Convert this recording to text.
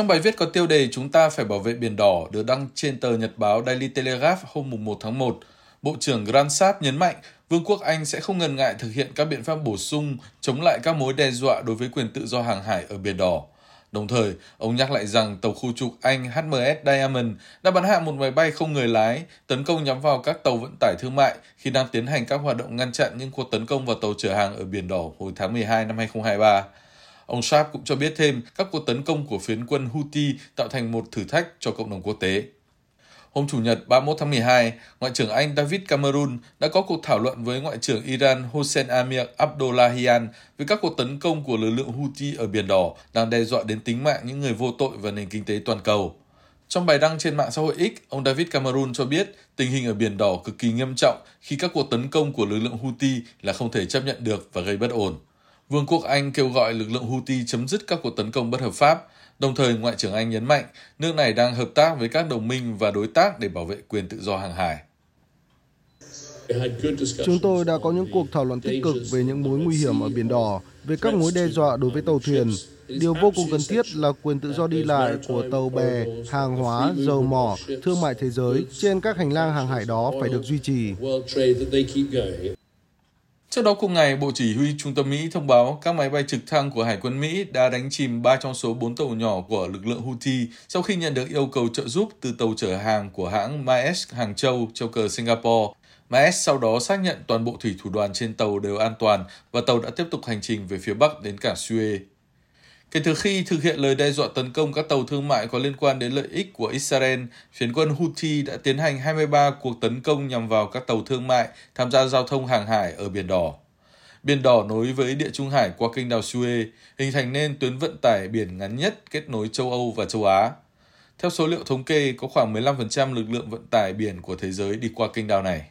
Trong bài viết có tiêu đề Chúng ta phải bảo vệ biển đỏ được đăng trên tờ Nhật báo Daily Telegraph hôm 1 tháng 1, Bộ trưởng Grant Sapp nhấn mạnh Vương quốc Anh sẽ không ngần ngại thực hiện các biện pháp bổ sung chống lại các mối đe dọa đối với quyền tự do hàng hải ở Biển Đỏ. Đồng thời, ông nhắc lại rằng tàu khu trục Anh HMS Diamond đã bắn hạ một máy bay không người lái, tấn công nhắm vào các tàu vận tải thương mại khi đang tiến hành các hoạt động ngăn chặn những cuộc tấn công vào tàu chở hàng ở Biển Đỏ hồi tháng 12 năm 2023. Ông Sharp cũng cho biết thêm các cuộc tấn công của phiến quân Houthi tạo thành một thử thách cho cộng đồng quốc tế. Hôm Chủ nhật 31 tháng 12, Ngoại trưởng Anh David Cameron đã có cuộc thảo luận với Ngoại trưởng Iran Hossein Amir Abdullahian về các cuộc tấn công của lực lượng Houthi ở Biển Đỏ đang đe dọa đến tính mạng những người vô tội và nền kinh tế toàn cầu. Trong bài đăng trên mạng xã hội X, ông David Cameron cho biết tình hình ở Biển Đỏ cực kỳ nghiêm trọng khi các cuộc tấn công của lực lượng Houthi là không thể chấp nhận được và gây bất ổn. Vương quốc Anh kêu gọi lực lượng Houthi chấm dứt các cuộc tấn công bất hợp pháp, Đồng thời, Ngoại trưởng Anh nhấn mạnh nước này đang hợp tác với các đồng minh và đối tác để bảo vệ quyền tự do hàng hải. Chúng tôi đã có những cuộc thảo luận tích cực về những mối nguy hiểm ở Biển Đỏ, về các mối đe dọa đối với tàu thuyền. Điều vô cùng cần thiết là quyền tự do đi lại của tàu bè, hàng hóa, dầu mỏ, thương mại thế giới trên các hành lang hàng hải đó phải được duy trì. Trước đó cùng ngày, Bộ Chỉ huy Trung tâm Mỹ thông báo các máy bay trực thăng của Hải quân Mỹ đã đánh chìm 3 trong số 4 tàu nhỏ của lực lượng Houthi sau khi nhận được yêu cầu trợ giúp từ tàu chở hàng của hãng Maersk Hàng Châu, châu cờ Singapore. Maersk sau đó xác nhận toàn bộ thủy thủ đoàn trên tàu đều an toàn và tàu đã tiếp tục hành trình về phía Bắc đến cảng Suez. Kể từ khi thực hiện lời đe dọa tấn công các tàu thương mại có liên quan đến lợi ích của Israel, phiến quân Houthi đã tiến hành 23 cuộc tấn công nhằm vào các tàu thương mại tham gia giao thông hàng hải ở Biển Đỏ. Biển Đỏ nối với Địa Trung Hải qua kênh đào Suez, hình thành nên tuyến vận tải biển ngắn nhất kết nối châu Âu và châu Á. Theo số liệu thống kê, có khoảng 15% lực lượng vận tải biển của thế giới đi qua kênh đào này.